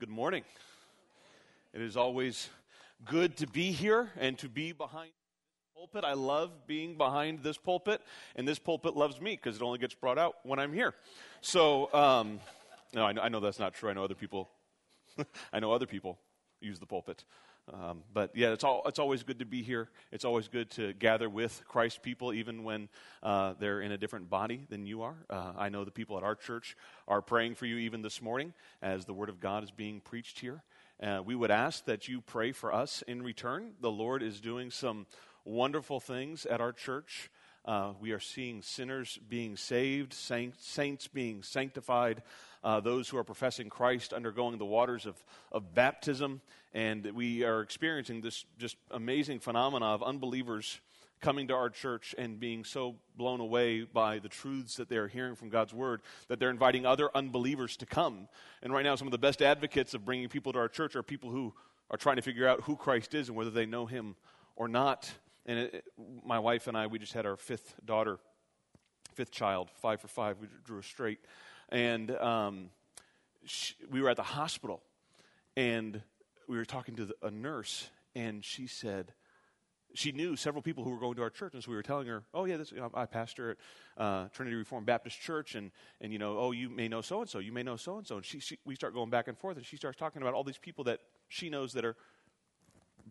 Good morning. It is always good to be here and to be behind this pulpit. I love being behind this pulpit, and this pulpit loves me because it only gets brought out when I'm here. So, um, no, I know, I know that's not true. I know other people. I know other people use the pulpit. Um, but yeah, it's, all, it's always good to be here. It's always good to gather with Christ people, even when uh, they're in a different body than you are. Uh, I know the people at our church are praying for you even this morning as the Word of God is being preached here. Uh, we would ask that you pray for us in return. The Lord is doing some wonderful things at our church. Uh, we are seeing sinners being saved, saints, being sanctified, uh, those who are professing Christ undergoing the waters of, of baptism. And we are experiencing this just amazing phenomena of unbelievers coming to our church and being so blown away by the truths that they are hearing from God's Word that they're inviting other unbelievers to come. And right now, some of the best advocates of bringing people to our church are people who are trying to figure out who Christ is and whether they know Him or not. And it, my wife and I, we just had our fifth daughter, fifth child, five for five. We drew her straight. And um, she, we were at the hospital, and we were talking to the, a nurse, and she said, she knew several people who were going to our church, and so we were telling her, "Oh yeah, this, you know, I pastor at uh, Trinity Reformed Baptist Church, and and you know, oh, you may know so and so, you may know so and so." And she, she, we start going back and forth, and she starts talking about all these people that she knows that are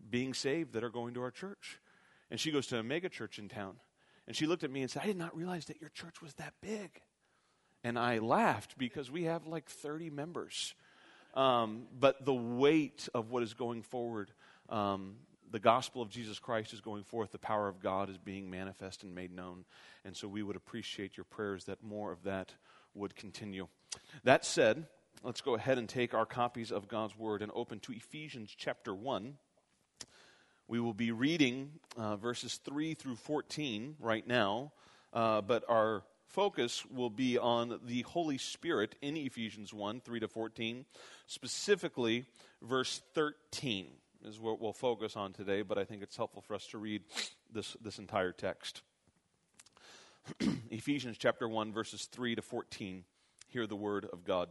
being saved that are going to our church, and she goes to a mega church in town. And she looked at me and said, I did not realize that your church was that big. And I laughed because we have like 30 members. Um, but the weight of what is going forward, um, the gospel of Jesus Christ is going forth, the power of God is being manifest and made known. And so we would appreciate your prayers that more of that would continue. That said, let's go ahead and take our copies of God's Word and open to Ephesians chapter 1. We will be reading uh, verses 3 through 14 right now, uh, but our focus will be on the Holy Spirit in Ephesians 1 3 to 14, specifically verse 13 is what we'll focus on today, but I think it's helpful for us to read this, this entire text. Ephesians chapter 1, verses 3 to 14. Hear the word of God.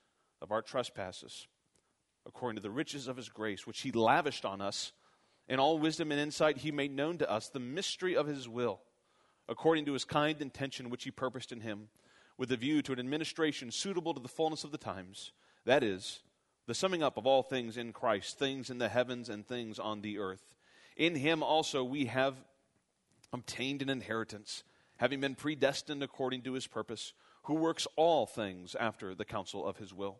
of our trespasses, according to the riches of his grace, which he lavished on us. In all wisdom and insight, he made known to us the mystery of his will, according to his kind intention, which he purposed in him, with a view to an administration suitable to the fullness of the times. That is, the summing up of all things in Christ, things in the heavens and things on the earth. In him also we have obtained an inheritance, having been predestined according to his purpose, who works all things after the counsel of his will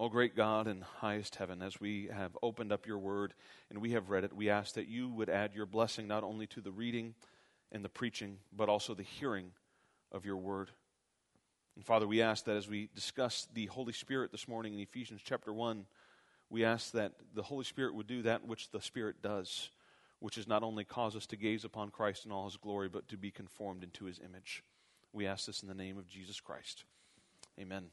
O great God in highest heaven, as we have opened up your word and we have read it, we ask that you would add your blessing not only to the reading and the preaching, but also the hearing of your word. And Father, we ask that as we discuss the Holy Spirit this morning in Ephesians chapter 1, we ask that the Holy Spirit would do that which the Spirit does, which is not only cause us to gaze upon Christ in all his glory, but to be conformed into his image. We ask this in the name of Jesus Christ. Amen.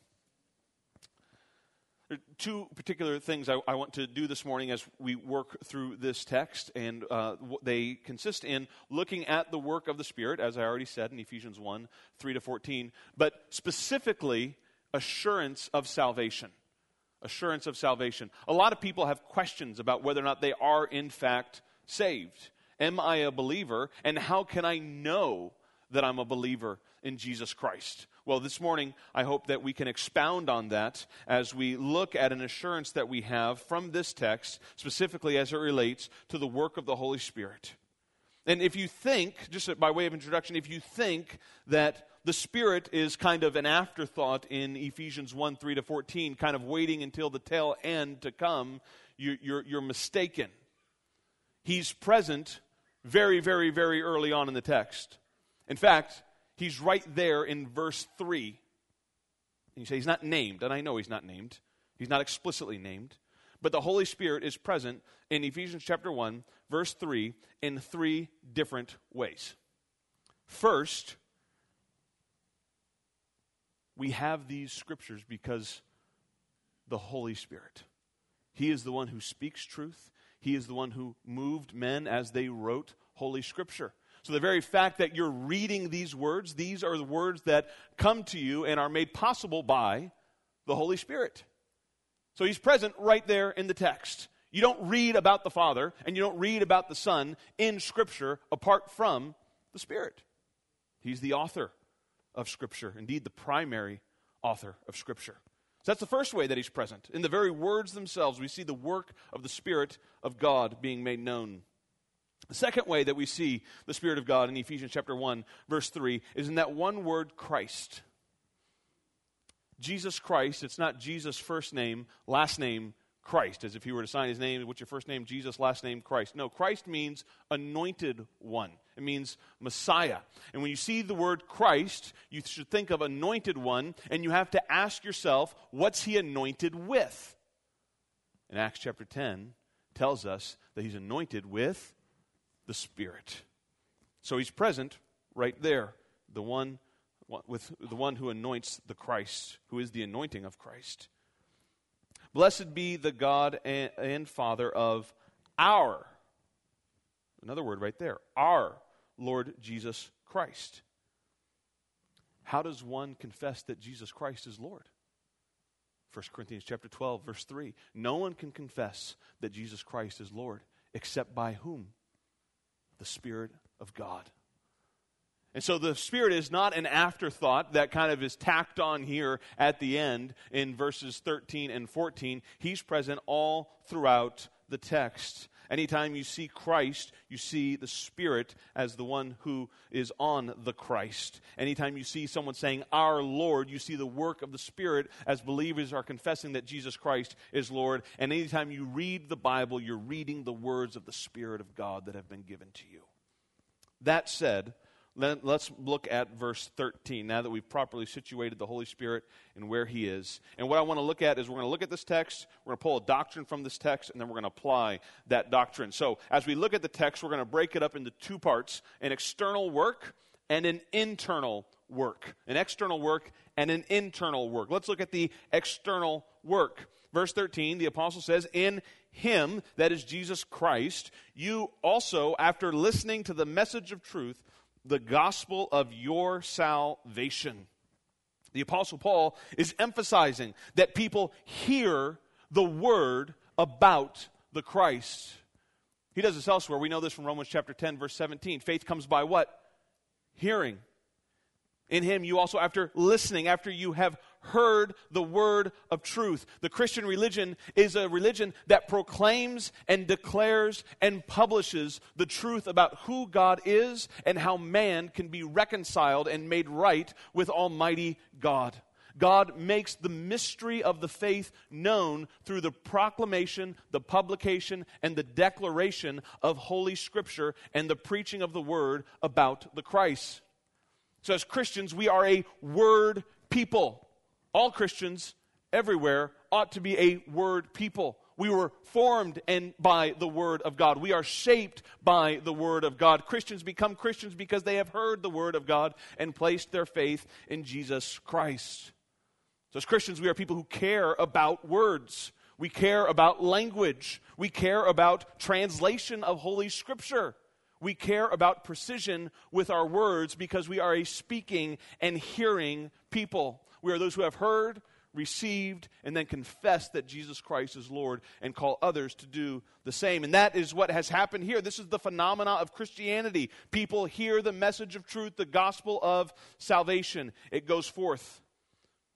There are two particular things I, I, want to do this morning as we work through this text, and uh, they consist in looking at the work of the Spirit, as I already said in Ephesians 1 3 to 14, but specifically assurance of salvation. Assurance of salvation. A lot of people have questions about whether or not they are, in fact, saved. Am I a believer? And how can I know that I'm a believer in Jesus Christ? Well, this morning, I hope that we can expound on that as we look at an assurance that we have from this text, specifically as it relates to the work of the Holy Spirit. And if you think, just by way of introduction, if you think that the Spirit is kind of an afterthought in Ephesians 1 3 to 14, kind of waiting until the tail end to come, you, you're, you're mistaken. He's present very, very, very early on in the text. In fact, He's right there in verse 3. And you say he's not named, and I know he's not named. He's not explicitly named. But the Holy Spirit is present in Ephesians chapter 1, verse 3, in three different ways. First, we have these scriptures because the Holy Spirit. He is the one who speaks truth. He is the one who moved men as they wrote Holy Scripture. So, the very fact that you're reading these words, these are the words that come to you and are made possible by the Holy Spirit. So, He's present right there in the text. You don't read about the Father and you don't read about the Son in Scripture apart from the Spirit. He's the author of Scripture, indeed, the primary author of Scripture. So that's the first way that he's present. In the very words themselves, we see the work of the Spirit of God being made known. The second way that we see the Spirit of God in Ephesians chapter 1, verse 3, is in that one word, Christ. Jesus Christ, it's not Jesus' first name, last name, Christ, as if he were to sign his name, what's your first name? Jesus, last name, Christ. No, Christ means anointed one. It means Messiah. And when you see the word Christ, you should think of anointed one, and you have to ask yourself, what's he anointed with? In Acts chapter 10, tells us that he's anointed with the Spirit. So he's present right there, the one with the one who anoints the Christ, who is the anointing of Christ. Blessed be the God and, Father of our, another word right there, our Lord Jesus Christ. How does one confess that Jesus Christ is Lord? 1 Corinthians chapter 12 verse 3. No one can confess that Jesus Christ is Lord except by whom? The Spirit of God. And so the Spirit is not an afterthought that kind of is tacked on here at the end in verses 13 and 14. He's present all throughout the text. Anytime you see Christ, you see the Spirit as the one who is on the Christ. Anytime you see someone saying, Our Lord, you see the work of the Spirit as believers are confessing that Jesus Christ is Lord. And anytime you read the Bible, you're reading the words of the Spirit of God that have been given to you. That said, let, us look at verse 13 now that we've properly situated the Holy Spirit and where He is. And what I want to look at is we're going to look at this text, we're going to pull a doctrine from this text, and then we're going to apply that doctrine. So as we look at the text, we're going to break it up into two parts an external work and an internal work. An external work and an internal work. Let's look at the external work. Verse 13, the apostle says, In him, that is Jesus Christ, you also, after listening to the message of truth, the gospel of your salvation. The Apostle Paul is emphasizing that people hear the word about the Christ. He does this elsewhere. We know this from Romans chapter 10, verse 17. Faith comes by what? Hearing. In him, you also, after listening, after you have heard the word of truth. The Christian religion is a religion that proclaims and declares and publishes the truth about who God is and how man can be reconciled and made right with Almighty God. God makes the mystery of the faith known through the proclamation, the publication, and the declaration of Holy Scripture and the preaching of the Word about the Christ. So, as Christians, we are a Word people all Christians everywhere ought to be a word people. We were formed and by the word of God. We are shaped by the word of God. Christians become Christians because they have heard the word of God and placed their faith in Jesus Christ. So as Christians, we are people who care about words. We care about language. We care about translation of Holy Scripture. We care about precision with our words because we are a speaking and hearing people. We are those who have heard, received, and then confessed that Jesus Christ is Lord and call others to do the same. And that is what has happened here. This is the phenomena of Christianity. People hear the message of truth, the gospel of salvation. It goes forth.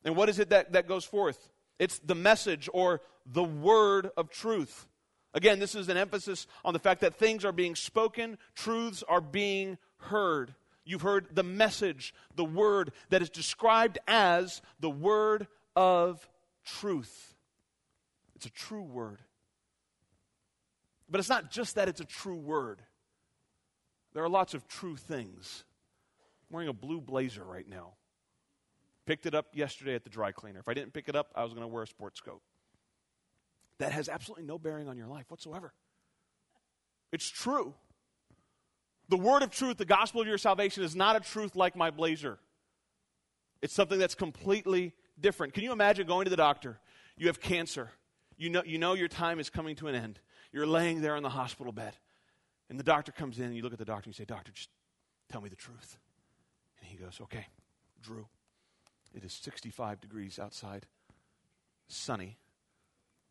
And what is it that, that goes forth? It's the message or the word of truth. Again, this is an emphasis on the fact that things are being spoken, truths are being heard. You've heard the message, the word that is described as the word of truth. It's a true word. But it's not just that it's a true word, there are lots of true things. I'm wearing a blue blazer right now. Picked it up yesterday at the dry cleaner. If I didn't pick it up, I was going to wear a sports coat. That has absolutely no bearing on your life whatsoever. It's true. The word of truth, the gospel of your salvation, is not a truth like my blazer. It's something that's completely different. Can you imagine going to the doctor? You have cancer. You know, you know your time is coming to an end. You're laying there on the hospital bed. And the doctor comes in, and you look at the doctor and you say, Doctor, just tell me the truth. And he goes, Okay, Drew, it is 65 degrees outside, sunny,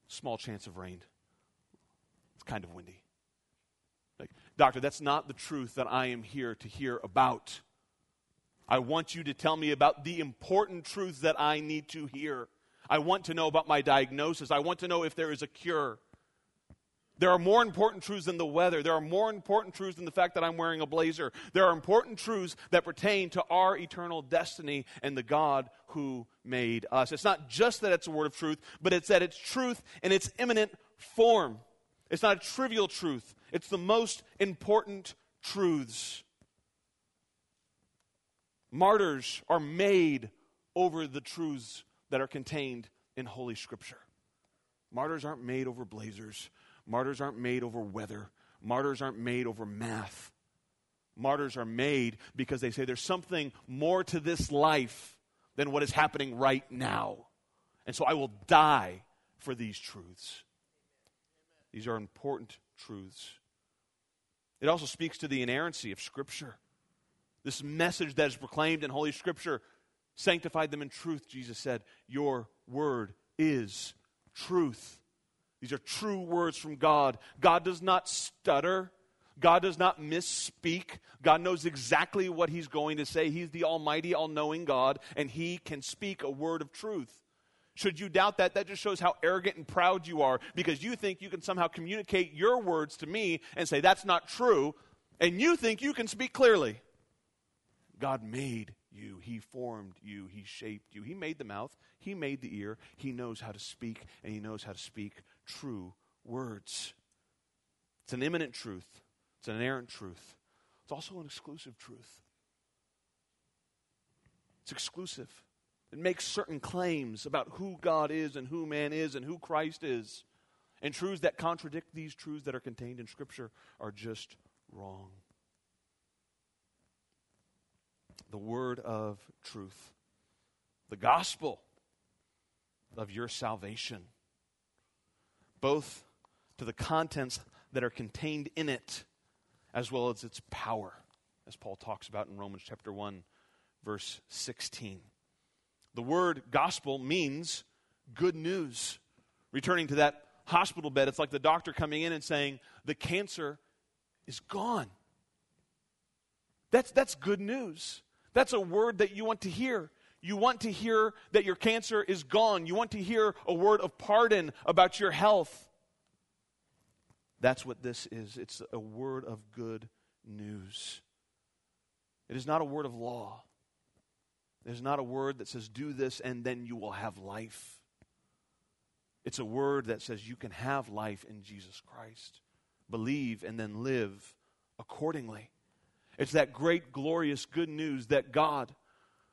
small chance of rain. It's kind of windy. Doctor, that's not the truth that I am here to hear about. I want you to tell me about the important truths that I need to hear. I want to know about my diagnosis. I want to know if there is a cure. There are more important truths than the weather. There are more important truths than the fact that I'm wearing a blazer. There are important truths that pertain to our eternal destiny and the God who made us. It's not just that it's a word of truth, but it's that it's truth in its imminent form. It's not a trivial truth, it's the most important truths. Martyrs are made over the truths that are contained in Holy Scripture. Martyrs aren't made over blazers. Martyrs aren't made over weather. Martyrs aren't made over math. Martyrs are made because they say there's something more to this life than what is happening right now. And so I will die for these truths. These are important truths. It also speaks to the inerrancy of Scripture. This message that is proclaimed in Holy Scripture sanctified them in truth, Jesus said. Your word is truth. These are true words from God. God does not stutter. God does not misspeak. God knows exactly what He's going to say. He's the Almighty, all knowing God, and He can speak a word of truth. Should you doubt that, that just shows how arrogant and proud you are because you think you can somehow communicate your words to me and say that's not true, and you think you can speak clearly. God made you, He formed you, He shaped you. He made the mouth, He made the ear. He knows how to speak, and He knows how to speak true words. It's an imminent truth, it's an inerrant truth. It's also an exclusive truth. It's exclusive. It makes certain claims about who God is and who man is and who Christ is. And truths that contradict these truths that are contained in Scripture are just wrong. The word of truth, the gospel of your salvation, both to the contents that are contained in it as well as its power, as Paul talks about in Romans chapter 1, verse 16. The word gospel means good news. Returning to that hospital bed, it's like the doctor coming in and saying, the cancer is gone. That's, that's good news. That's a word that you want to hear. You want to hear that your cancer is gone. You want to hear a word of pardon about your health. That's what this is. It's a word of good news. It is not a word of law. There's not a word that says, do this and then you will have life. It's a word that says you can have life in Jesus Christ. Believe and then live accordingly. It's that great, glorious good news that God,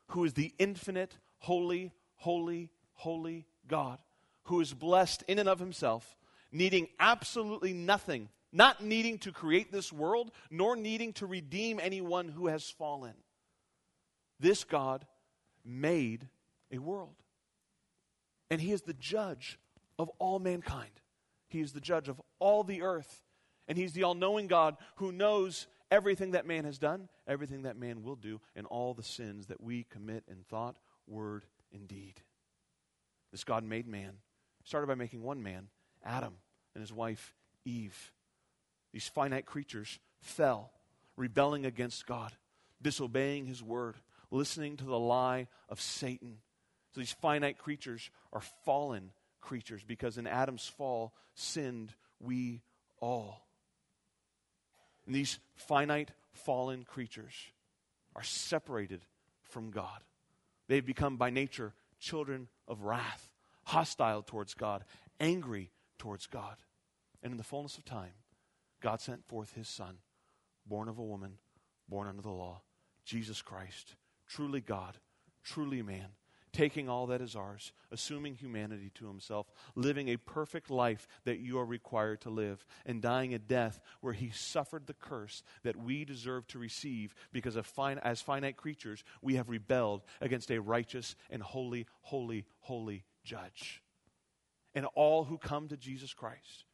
who is the infinite, holy, holy, holy God, who is blessed in and of himself, needing absolutely nothing, not needing to create this world, nor needing to redeem anyone who has fallen. This God made a world. And he is the judge of all mankind. He is the judge of all the earth. And he's the all knowing God who knows everything that man has done, everything that man will do, and all the sins that we commit in thought, word, and deed. this God made man. Started by making one man, Adam, and his wife, Eve. These finite creatures fell, rebelling against God, disobeying his word, listening to the lie of Satan. So these finite creatures are fallen creatures because in Adam's fall sinned we all. And these finite fallen creatures are separated from God. They've become by nature children of wrath, hostile towards God, angry towards God. And in the fullness of time, God sent forth his Son, born of a woman, born under the law, Jesus Christ, truly God, truly man taking all that is ours, assuming humanity to himself, living a perfect life that you are required to live, and dying a death where he suffered the curse that we deserve to receive because as finite creatures we have rebelled against a righteous and holy, holy, holy judge. And all who come to Jesus Christ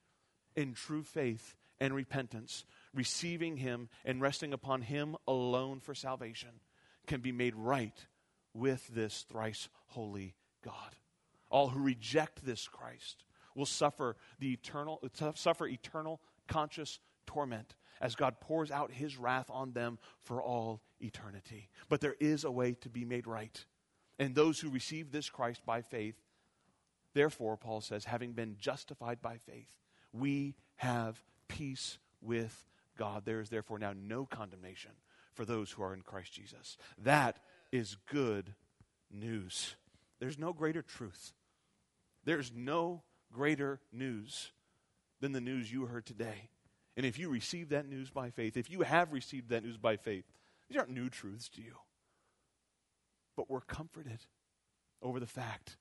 in true faith and repentance, receiving him and resting upon him alone for salvation, can be made right with this thrice holy God. All who reject this Christ will suffer the eternal suffer eternal conscious torment as God pours out his wrath on them for all eternity. But there is a way to be made right. And those who receive this Christ by faith, therefore, Paul says, having been justified by faith, we have peace with God. There is therefore now no condemnation for those who are in Christ Jesus. That is good news. There's no greater truth. There's no greater news than the news you heard today. And if you receive that news by faith, if you have received that news by faith, these aren't new truths to you. But we're comforted over the fact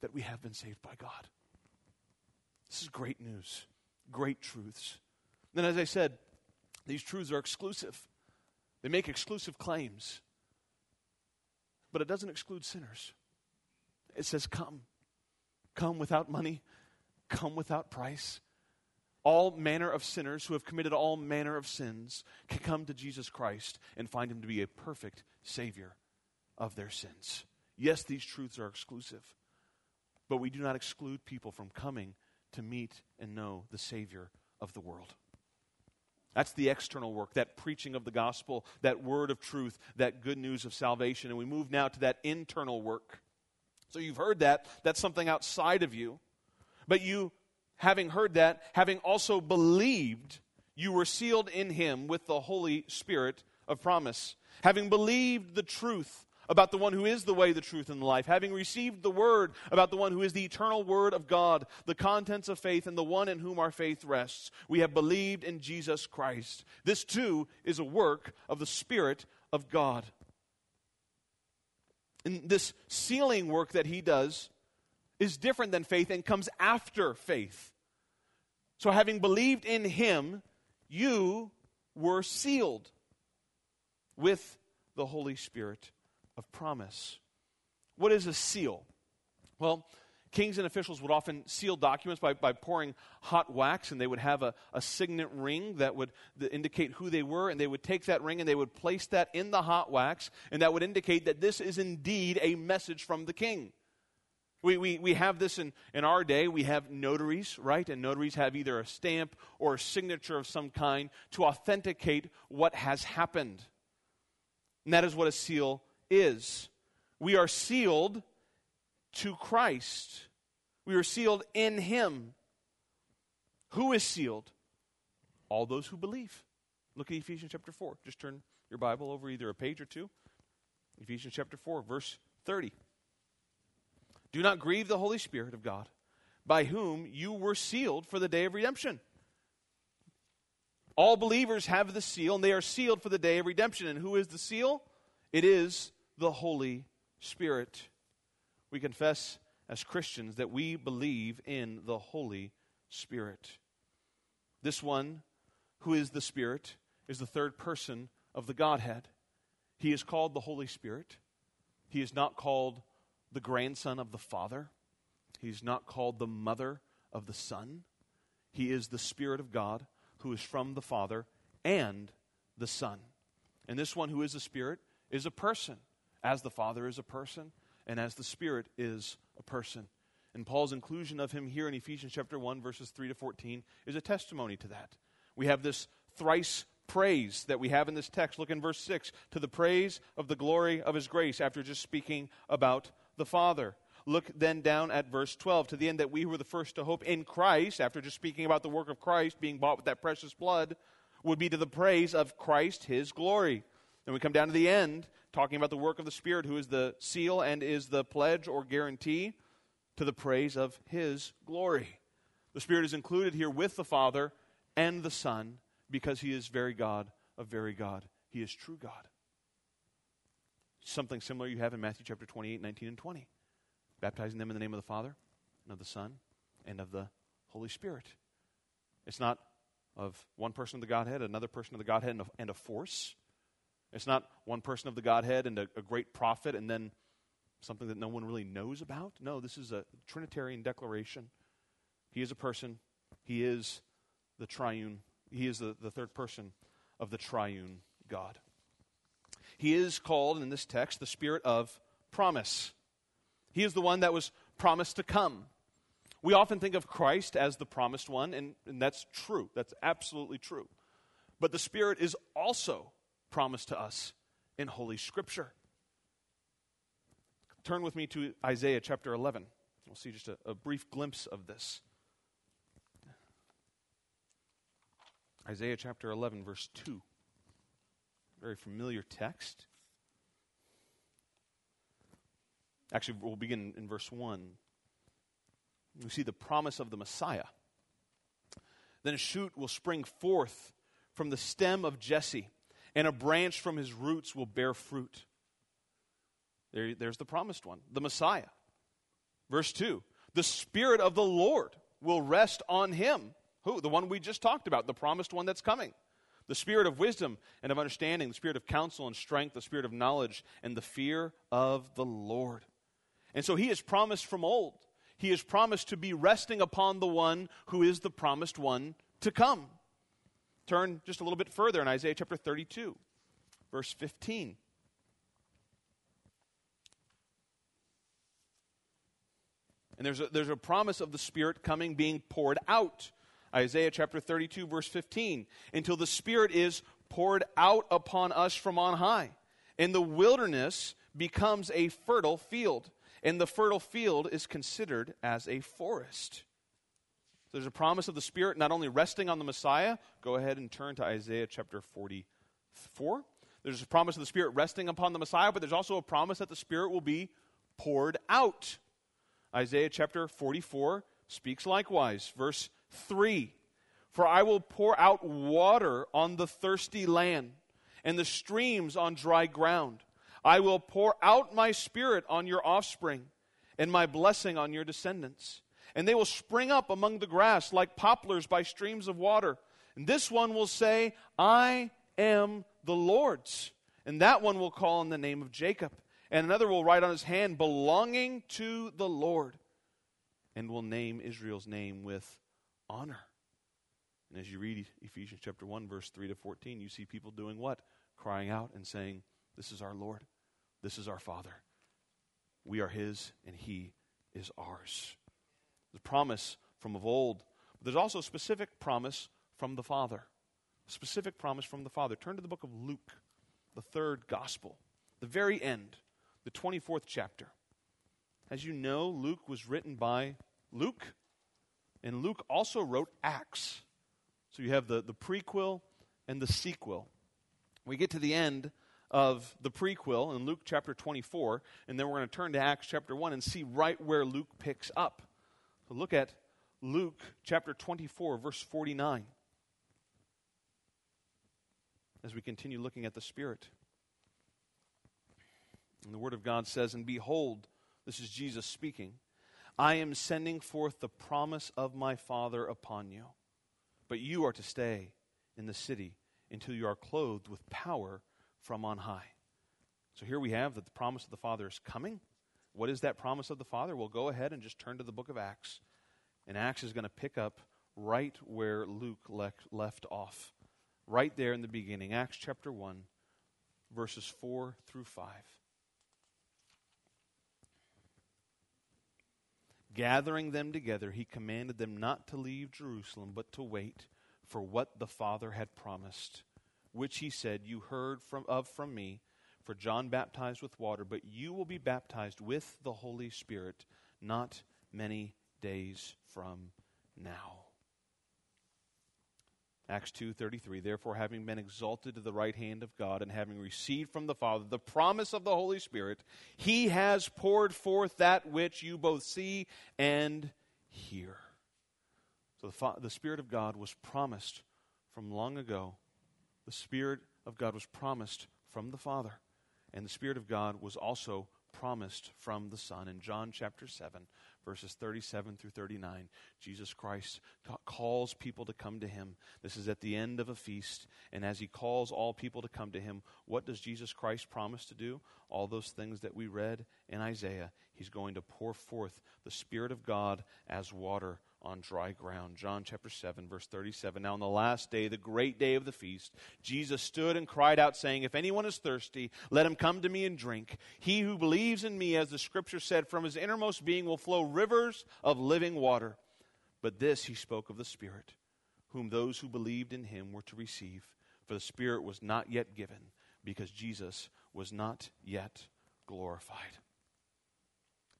that we have been saved by God. This is great news, great truths. Then, as I said, these truths are exclusive, they make exclusive claims but it doesn't exclude sinners. It says, Come. Come without money, come without price. All manner of sinners who have committed all manner of sins can come to Jesus Christ and find him to be a perfect Savior of their sins. Yes, these truths are exclusive, but we do not exclude people from coming to meet and know the Savior of the world. That's the external work, that preaching of the gospel, that word of truth, that good news of salvation. And we move now to that internal work. So you've heard that. That's something outside of you. But you, having heard that, having also believed, you were sealed in him with the Holy Spirit of promise. Having believed the truth about the one who is the way, the truth, and the life, having received the word about the one who is the eternal word of God, the contents of faith, and the one in whom our faith rests, we have believed in Jesus Christ. This too is a work of the Spirit of God. And this sealing work that he does is different than faith and comes after faith. So, having believed in him, you were sealed with the Holy Spirit of promise. What is a seal? Well, kings and officials would often seal documents by, by pouring hot wax, and they would have a, a signet ring that would indicate who they were, and they would take that ring and they would place that in the hot wax, and that would indicate that this is indeed a message from the king. We, we, we have this in, in our day. We have notaries, right? And notaries have either a stamp or a signature of some kind to authenticate what has happened. And that is what a seal is. We are sealed to Christ. We are sealed in Him. Who is sealed? All those who believe. Look at Ephesians chapter 4. Just turn your Bible over either a page or two. Ephesians chapter 4, verse 30. Do not grieve the Holy Spirit of God, by whom you were sealed for the day of redemption. All believers have the seal, and they are sealed for the day of redemption. And who is the seal? It is the Holy Spirit. We confess as Christians that we believe in the Holy Spirit. This one, who is the Spirit, is the third person of the Godhead. He is called the Holy Spirit. He is not called the grandson of the Father. He's not called the mother of the Son. He is the Spirit of God who is from the Father and the Son. And this one who is the Spirit is a person as the Father is a person and as the Spirit is a person. And Paul's inclusion of him here in Ephesians chapter 1, verses 3 to 14, is a testimony to that. We have this thrice praise that we have in this text. Look in verse 6 to the praise of the glory of his grace, after just speaking about the Father. Look then down at verse 12 to the end that we who were the first to hope in Christ, after just speaking about the work of Christ being bought with that precious blood, would be to the praise of Christ, his glory. Then we come down to the end, talking about the work of the Spirit, who is the seal and is the pledge or guarantee to the praise of his glory. The Spirit is included here with the Father and the Son because he is very God of very God. He is true God. Something similar you have in Matthew chapter 28, 19, and 20 baptizing them in the name of the Father, and of the Son, and of the Holy Spirit. It's not of one person of the Godhead, another person of the Godhead, and a, and a force. It's not one person of the Godhead and a, a great prophet, and then something that no one really knows about. No, this is a Trinitarian declaration. He is a person, He is the triune, He is the, the third person of the triune God. He is called in this text the Spirit of promise. He is the one that was promised to come. We often think of Christ as the promised one, and, and that's true. That's absolutely true. But the Spirit is also promised to us in Holy Scripture. Turn with me to Isaiah chapter 11. We'll see just a, a brief glimpse of this. Isaiah chapter 11, verse 2. Very familiar text. Actually, we'll begin in verse 1. We see the promise of the Messiah. Then a shoot will spring forth from the stem of Jesse, and a branch from his roots will bear fruit. There, there's the promised one, the Messiah. Verse 2 The Spirit of the Lord will rest on him. Who? The one we just talked about, the promised one that's coming. The spirit of wisdom and of understanding, the spirit of counsel and strength, the spirit of knowledge, and the fear of the Lord. And so he has promised from old. He has promised to be resting upon the one who is the promised one to come. Turn just a little bit further in Isaiah chapter 32, verse 15. And there's a, there's a promise of the Spirit coming, being poured out. Isaiah chapter 32, verse 15. Until the Spirit is poured out upon us from on high, and the wilderness becomes a fertile field and the fertile field is considered as a forest. There's a promise of the Spirit not only resting on the Messiah. Go ahead and turn to Isaiah chapter 44. There's a promise of the Spirit resting upon the Messiah, but there's also a promise that the Spirit will be poured out. Isaiah chapter 44 speaks likewise. Verse 3 For I will pour out water on the thirsty land, and the streams on dry ground. I will pour out my spirit on your offspring and my blessing on your descendants. And they will spring up among the grass like poplars by streams of water. And this one will say, I am the Lord's. And that one will call on the name of Jacob. And another will write on his hand, belonging to the Lord. And will name Israel's name with honor. And as you read Ephesians chapter 1, verse 3 to 14, you see people doing what? Crying out and saying, This is our Lord. This is our Father. We are His, and He is ours. The promise from of old, but there's also a specific promise from the Father. A specific promise from the Father. Turn to the book of Luke, the third gospel, the very end, the 24th chapter. As you know, Luke was written by Luke, and Luke also wrote Acts. So you have the, the prequel and the sequel. We get to the end of the prequel in Luke chapter 24, and then we're going to turn to Acts chapter 1 and see right where Luke picks up. So look at Luke chapter 24, verse 49, as we continue looking at the Spirit. And the Word of God says, And behold, this is Jesus speaking, I am sending forth the promise of my Father upon you, but you are to stay in the city until you are clothed with power from on high. So here we have that the promise of the Father is coming. What is that promise of the Father? Well, go ahead and just turn to the book of Acts. And Acts is going to pick up right where Luke le- left off, right there in the beginning. Acts chapter 1, verses 4 through 5. Gathering them together, he commanded them not to leave Jerusalem, but to wait for what the Father had promised, which he said, You heard from, of from me. For John baptized with water, but you will be baptized with the Holy Spirit not many days from now. Acts 2:33 Therefore having been exalted to the right hand of God and having received from the Father the promise of the Holy Spirit he has poured forth that which you both see and hear. So the, the Spirit of God was promised from long ago. The Spirit of God was promised from the Father. And the Spirit of God was also promised from the Son. In John chapter 7, verses 37 through 39, Jesus Christ calls people to come to him. This is at the end of a feast. And as he calls all people to come to him, what does Jesus Christ promise to do? All those things that we read in Isaiah. He's going to pour forth the Spirit of God as water on dry ground. John chapter 7, verse 37. Now, on the last day, the great day of the feast, Jesus stood and cried out, saying, If anyone is thirsty, let him come to me and drink. He who believes in me, as the scripture said, from his innermost being will flow rivers of living water. But this he spoke of the Spirit, whom those who believed in him were to receive. For the Spirit was not yet given, because Jesus was not yet glorified.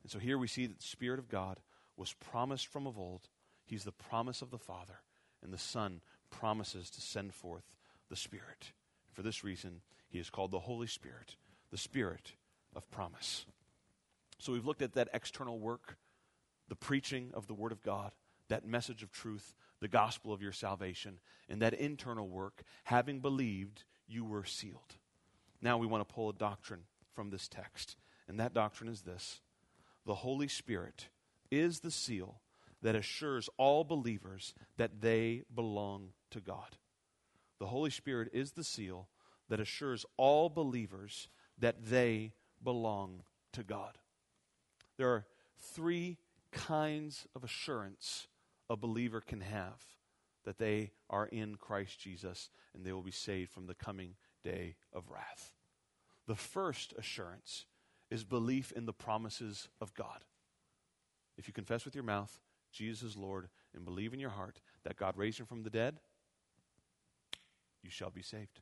And so here we see that the Spirit of God was promised from of old He's the promise of the Father, and the Son promises to send forth the Spirit. For this reason, he is called the Holy Spirit, the Spirit of promise. So we've looked at that external work, the preaching of the Word of God, that message of truth, the gospel of your salvation, and that internal work, having believed, you were sealed. Now we want to pull a doctrine from this text, and that doctrine is this the Holy Spirit is the seal that assures all believers that they belong to God. The Holy Spirit is the seal that assures all believers that they belong to God. There are three kinds of assurance a believer can have that they are in Christ Jesus and they will be saved from the coming day of wrath. The first assurance is belief in the promises of God. If you confess with your mouth Jesus is Lord and believe in your heart that God raised him from the dead, you shall be saved.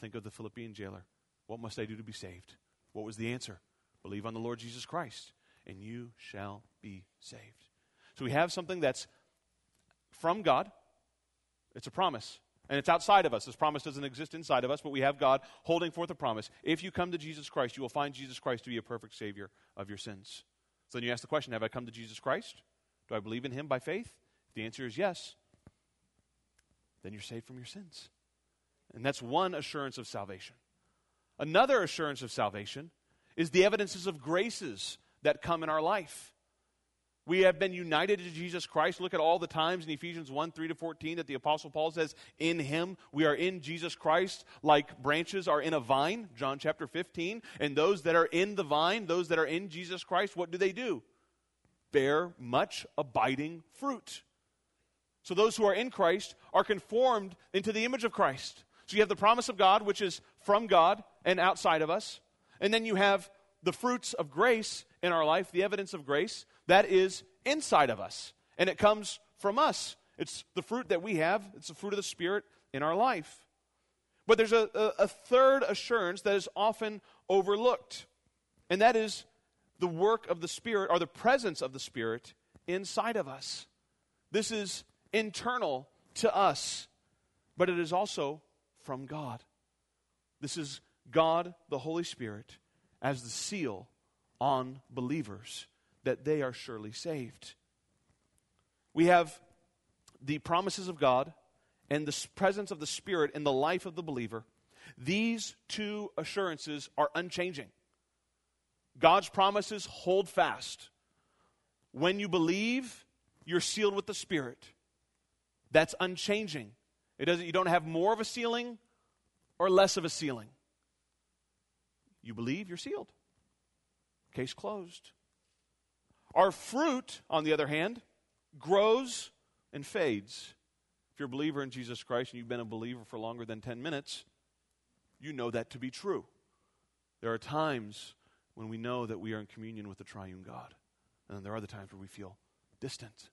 Think of the Philippian jailer. What must I do to be saved? What was the answer? Believe on the Lord Jesus Christ, and you shall be saved. So we have something that's from God. It's a promise. And it's outside of us. This promise doesn't exist inside of us, but we have God holding forth a promise. If you come to Jesus Christ, you will find Jesus Christ to be a perfect Savior of your sins. So then you ask the question Have I come to Jesus Christ? Do I believe in him by faith? If the answer is yes, then you're saved from your sins. And that's one assurance of salvation. Another assurance of salvation is the evidences of graces that come in our life. We have been united to Jesus Christ. Look at all the times in Ephesians 1 3 to 14 that the Apostle Paul says, In him we are in Jesus Christ, like branches are in a vine, John chapter 15. And those that are in the vine, those that are in Jesus Christ, what do they do? bear much abiding fruit. So those who are in Christ are conformed into the image of Christ. So you have the promise of God, which is from God and outside of us. And then you have the fruits of grace in our life, the evidence of grace, that is inside of us. And it comes from us. It's the fruit that we have, it's the fruit of the Spirit in our life. But there's a, a, a third assurance that is often overlooked, and that is the work of the Spirit or the presence of the Spirit inside of us. This is internal to us, but it is also from God. This is God, the Holy Spirit, as the seal on believers that they are surely saved. We have the promises of God and the presence of the Spirit in the life of the believer. These two assurances are unchanging. God's promises hold fast. When you believe, you're sealed with the Spirit. That's unchanging. It doesn't, you don't have more of a sealing or less of a sealing. You believe, you're sealed. Case closed. Our fruit, on the other hand, grows and fades. If you're a believer in Jesus Christ and you've been a believer for longer than 10 minutes, you know that to be true. There are times when we know that we are in communion with the triune God. And there are other times where we feel distant.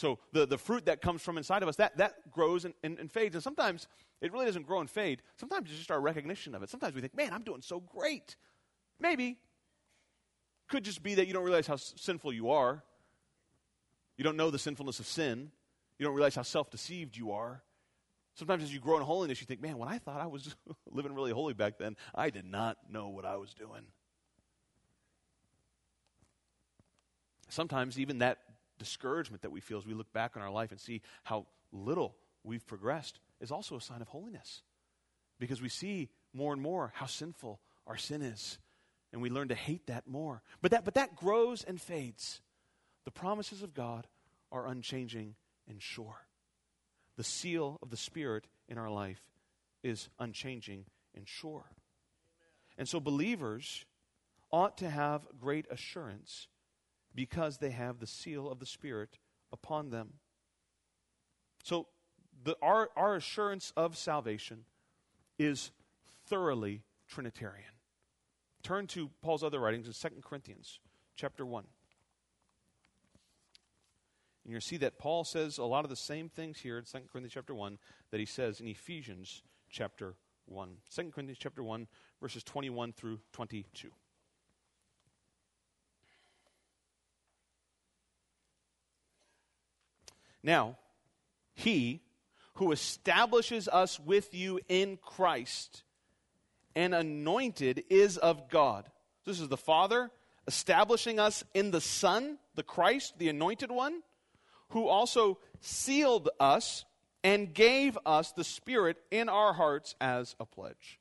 So the, the fruit that comes from inside of us, that, that grows and, and, and, fades. And sometimes it really doesn't grow and fade. Sometimes it's just our recognition of it. Sometimes we think, man, I'm doing so great. Maybe. Could just be that you don't realize how sinful you are. You don't know the sinfulness of sin. You don't realize how self deceived you are. Sometimes as you grow in holiness, you think, man, when I thought I was living really holy back then, I did not know what I was doing. Sometimes even that discouragement that we feel as we look back on our life and see how little we've progressed is also a sign of holiness. Because we see more and more how sinful our sin is. And we learn to hate that more. But that, but that grows and fades. The promises of God are unchanging and sure. The seal of the Spirit in our life is unchanging and sure. And so believers ought to have great assurance because they have the seal of the Spirit upon them. So, the, our, our assurance of salvation is thoroughly Trinitarian. Turn to Paul's other writings in 2 Corinthians chapter 1. And you'll see that Paul says a lot of the same things here in 2 Corinthians chapter 1 that he says in Ephesians chapter 1. 2 Corinthians chapter 1, verses 21 through 22. Now, he who establishes us with you in Christ and anointed is of God. This is the Father establishing us in the Son, the Christ, the anointed one, who also sealed us and gave us the Spirit in our hearts as a pledge.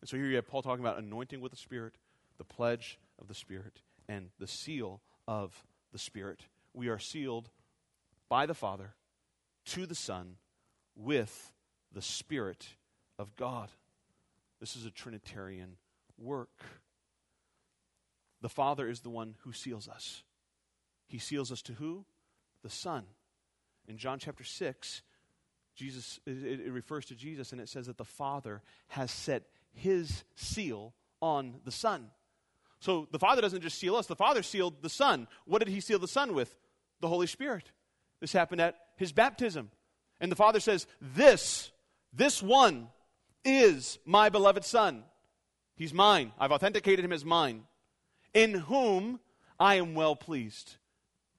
And so here you have Paul talking about anointing with the Spirit, the pledge of the Spirit, and the seal of the Spirit. We are sealed by the Father to the Son with the Spirit of God. This is a Trinitarian work. The Father is the one who seals us. He seals us to who? The Son. In John chapter 6, Jesus it, it refers to Jesus and it says that the Father has set his seal on the Son. So the Father doesn't just seal us, the Father sealed the Son. What did he seal the Son with? The Holy Spirit. This happened at his baptism. And the Father says, This, this one is my beloved Son. He's mine. I've authenticated him as mine, in whom I am well pleased.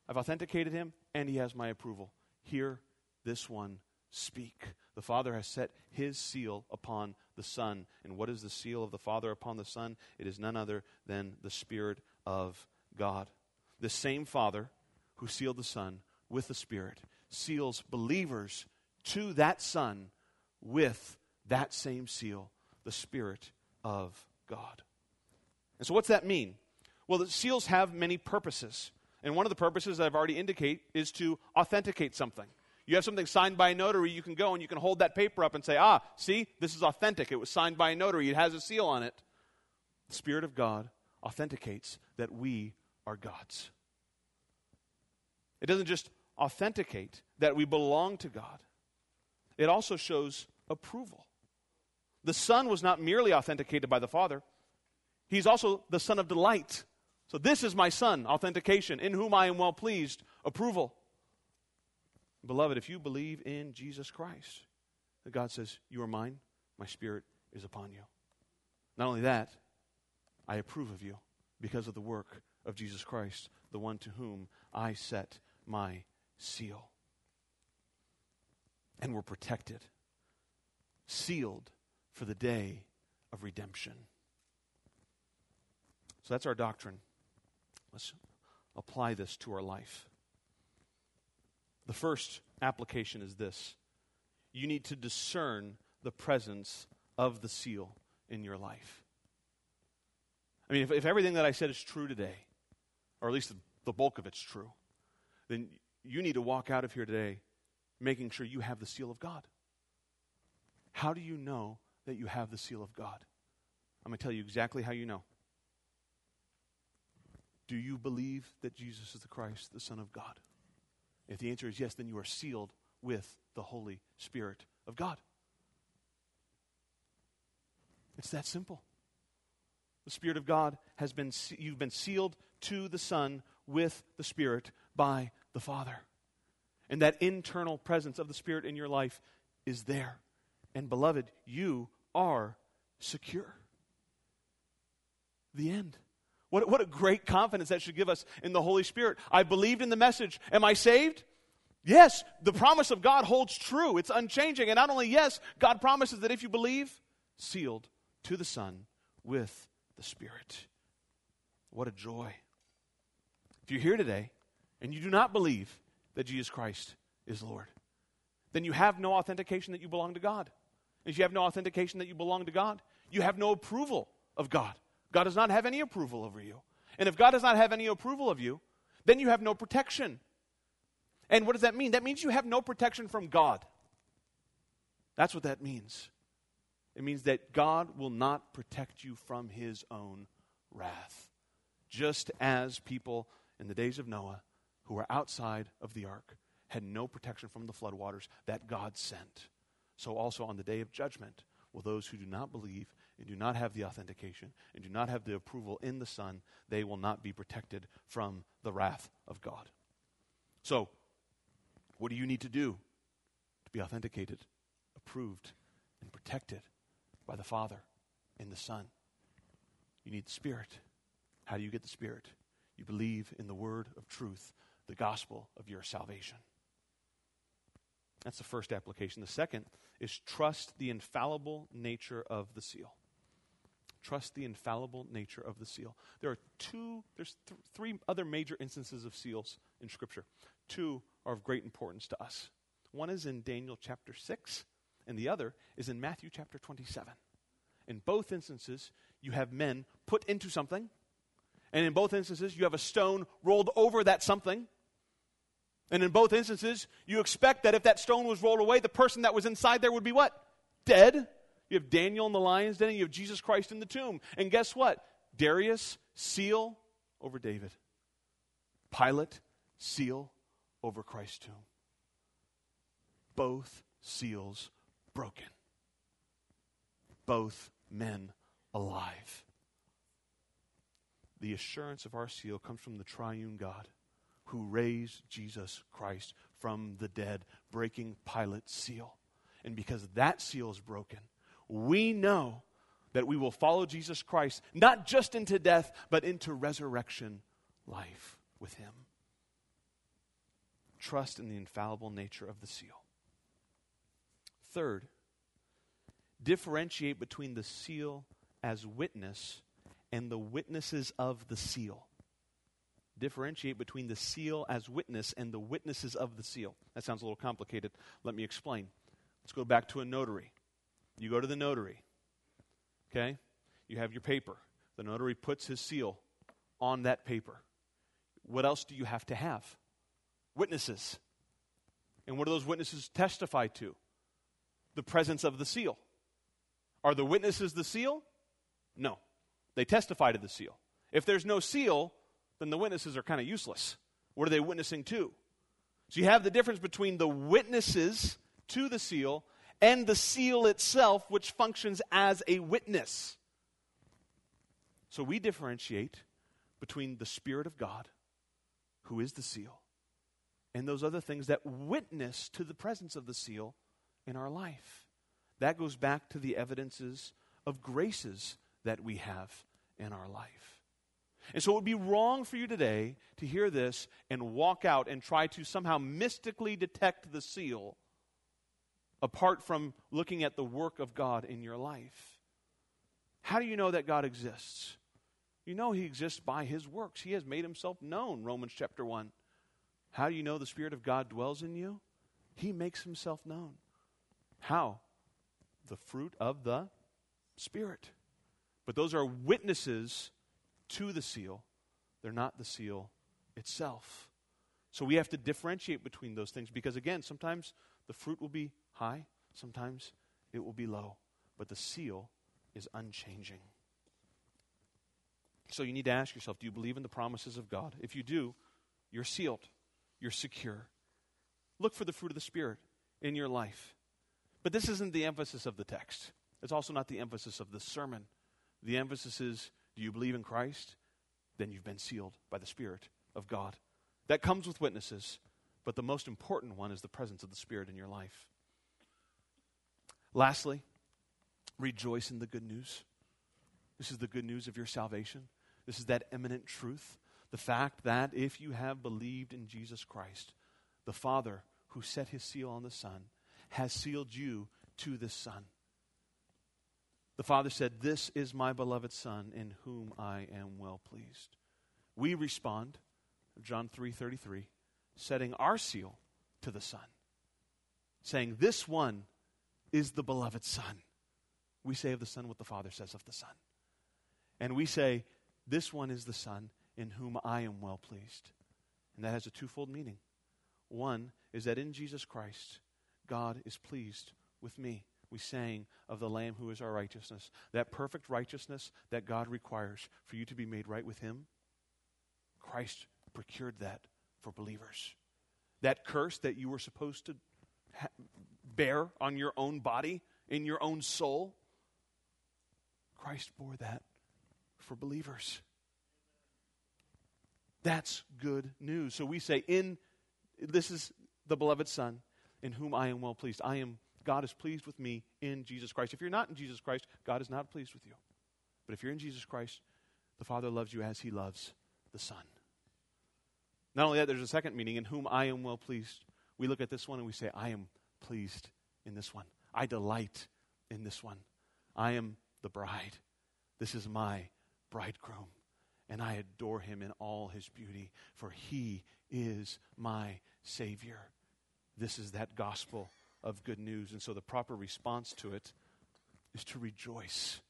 I've authenticated him, and he has my approval. Hear this one speak. The Father has set his seal upon the Son. And what is the seal of the Father upon the Son? It is none other than the Spirit of God. The same Father who sealed the Son with the Spirit seals believers to that Son with that same seal, the Spirit of God. And so, what's that mean? Well, the seals have many purposes. And one of the purposes I've already indicated is to authenticate something. You have something signed by a notary, you can go and you can hold that paper up and say, ah, see, this is authentic. It was signed by a notary, it has a seal on it. The Spirit of God authenticates that we are God's. It doesn't just authenticate that we belong to God, it also shows approval. The Son was not merely authenticated by the Father, He's also the Son of delight. So, this is my Son, authentication, in whom I am well pleased, approval. Beloved, if you believe in Jesus Christ, that God says, You are mine, my Spirit is upon you. Not only that, I approve of you because of the work of Jesus Christ, the one to whom I set my seal. And we're protected, sealed for the day of redemption. So that's our doctrine. Let's apply this to our life. The first application is this you need to discern the presence of the seal in your life. I mean, if, if everything that I said is true today, or at least the, the bulk of it's true, then you need to walk out of here today making sure you have the seal of God. How do you know that you have the seal of God? I'm going to tell you exactly how you know. Do you believe that Jesus is the Christ, the Son of God? If the answer is yes, then you are sealed with the Holy Spirit of God. It's that simple. The Spirit of God has been, you've been sealed to the Son with the Spirit by the Father. And that internal presence of the Spirit in your life is there. And beloved, you are secure. The end. What, what a great confidence that should give us in the Holy Spirit. I believed in the message. Am I saved? Yes, the promise of God holds true. It's unchanging. And not only yes, God promises that if you believe, sealed to the Son with the Spirit. What a joy. If you're here today and you do not believe that Jesus Christ is Lord, then you have no authentication that you belong to God. If you have no authentication that you belong to God, you have no approval of God. God does not have any approval over you. And if God does not have any approval of you, then you have no protection. And what does that mean? That means you have no protection from God. That's what that means. It means that God will not protect you from his own wrath. Just as people in the days of Noah who were outside of the ark had no protection from the floodwaters that God sent. So also on the day of judgment will those who do not believe and do not have the authentication and do not have the approval in the Son, they will not be protected from the wrath of God. So, what do you need to do to be authenticated, approved, and protected by the Father and the Son? You need the Spirit. How do you get the Spirit? You believe in the word of truth, the gospel of your salvation. That's the first application. The second is trust the infallible nature of the seal. Trust the infallible nature of the seal. There are two, there's th- three other major instances of seals in Scripture. Two are of great importance to us. One is in Daniel chapter 6, and the other is in Matthew chapter 27. In both instances, you have men put into something, and in both instances, you have a stone rolled over that something. And in both instances, you expect that if that stone was rolled away, the person that was inside there would be what? Dead. You have Daniel in the lion's den, and you have Jesus Christ in the tomb. And guess what? Darius, seal over David. Pilate, seal over Christ's tomb. Both seals broken. Both men alive. The assurance of our seal comes from the triune God who raised Jesus Christ from the dead, breaking Pilate's seal. And because that seal is broken, we know that we will follow Jesus Christ, not just into death, but into resurrection life with Him. Trust in the infallible nature of the seal. Third, differentiate between the seal as witness and the witnesses of the seal. Differentiate between the seal as witness and the witnesses of the seal. That sounds a little complicated. Let me explain. Let's go back to a notary. You go to the notary, okay? You have your paper. The notary puts his seal on that paper. What else do you have to have? Witnesses. And what do those witnesses testify to? The presence of the seal. Are the witnesses the seal? No. They testify to the seal. If there's no seal, then the witnesses are kind of useless. What are they witnessing to? So you have the difference between the witnesses to the seal and the seal itself, which functions as a witness. So we differentiate between the Spirit of God, who is the seal, and those other things that witness to the presence of the seal in our life. That goes back to the evidences of graces that we have in our life. And so it would be wrong for you today to hear this and walk out and try to somehow mystically detect the seal apart from looking at the work of God in your life. How do you know that God exists? You know he exists by his works. He has made himself known, Romans chapter 1. How do you know the Spirit of God dwells in you? He makes himself known. How? The fruit of the Spirit. But those are witnesses to the seal, they're not the seal itself. So we have to differentiate between those things because, again, sometimes the fruit will be high, sometimes it will be low, but the seal is unchanging. So you need to ask yourself do you believe in the promises of God? If you do, you're sealed, you're secure. Look for the fruit of the Spirit in your life. But this isn't the emphasis of the text. It's also not the emphasis of the sermon. The emphasis is do you believe in Christ? Then you've been sealed by the Spirit of God. That comes with witnesses, but the most important one is the presence of the Spirit in your life. Lastly, rejoice in the good news. This is the good news of your salvation. This is that eminent truth. The fact that if you have believed in Jesus Christ, the Father who set his seal on the Son has sealed you to the Son. The Father said, This is my beloved Son in whom I am well pleased. We respond, John 3:33, setting our seal to the Son, saying, This one is the beloved Son. We say of the Son what the Father says of the Son. And we say, This one is the Son in whom I am well pleased. And that has a twofold meaning. One is that in Jesus Christ, God is pleased with me we sang of the Lamb who is our righteousness. That perfect righteousness that God requires for you to be made right with Him, Christ procured that for believers. That curse that you were supposed to ha- bear on your own body, in your own soul, Christ bore that for believers. That's good news. So we say, in this is the beloved Son, in whom I am well pleased. I am God is pleased with me in Jesus Christ. If you're not in Jesus Christ, God is not pleased with you. But if you're in Jesus Christ, the Father loves you as he loves the Son. Not only that, there's a second meaning, in whom I am well pleased. We look at this one and we say, I am pleased in this one. I delight in this one. I am the bride. This is my bridegroom. And I adore him in all his beauty, for he is my Savior. This is that gospel of good news. And so the proper response to it is to rejoice,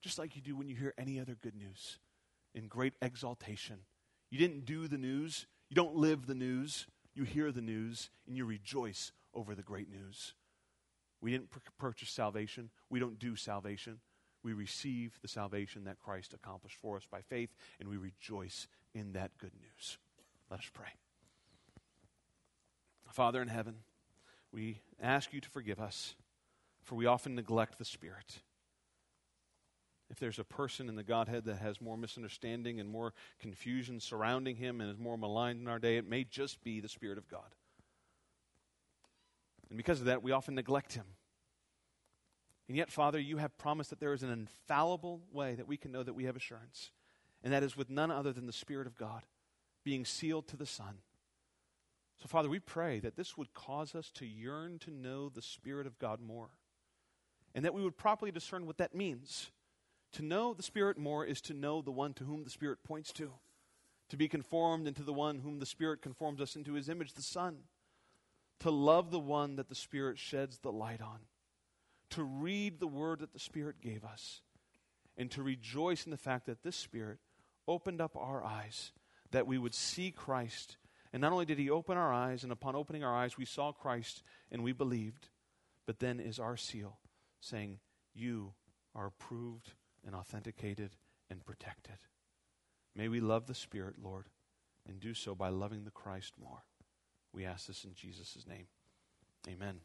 just like you do when you hear any other good news, in great exaltation. You didn't do the news, you don't live the news, you hear the news, and you rejoice over the great news. We didn't pr- purchase salvation, we don't do salvation. We receive the salvation that Christ accomplished for us by faith, and we rejoice in that good news. Let us pray. Father in heaven, we ask you to forgive us, for we often neglect the Spirit. If there's a person in the Godhead that has more misunderstanding and more confusion surrounding him and is more maligned in our day, it may just be the Spirit of God. And because of that, we often neglect him. And yet, Father, you have promised that there is an infallible way that we can know that we have assurance, and that is with none other than the Spirit of God being sealed to the Son. So, Father, we pray that this would cause us to yearn to know the Spirit of God more, and that we would properly discern what that means. To know the Spirit more is to know the one to whom the Spirit points to, to be conformed into the one whom the Spirit conforms us into his image, the Son, to love the one that the Spirit sheds the light on, to read the word that the Spirit gave us, and to rejoice in the fact that this Spirit opened up our eyes that we would see Christ and not only did he open our eyes, and upon opening our eyes, we saw Christ and we believed, but then is our seal saying, You are approved and authenticated and protected. May we love the Spirit, Lord, and do so by loving the Christ more. We ask this in Jesus' name. Amen.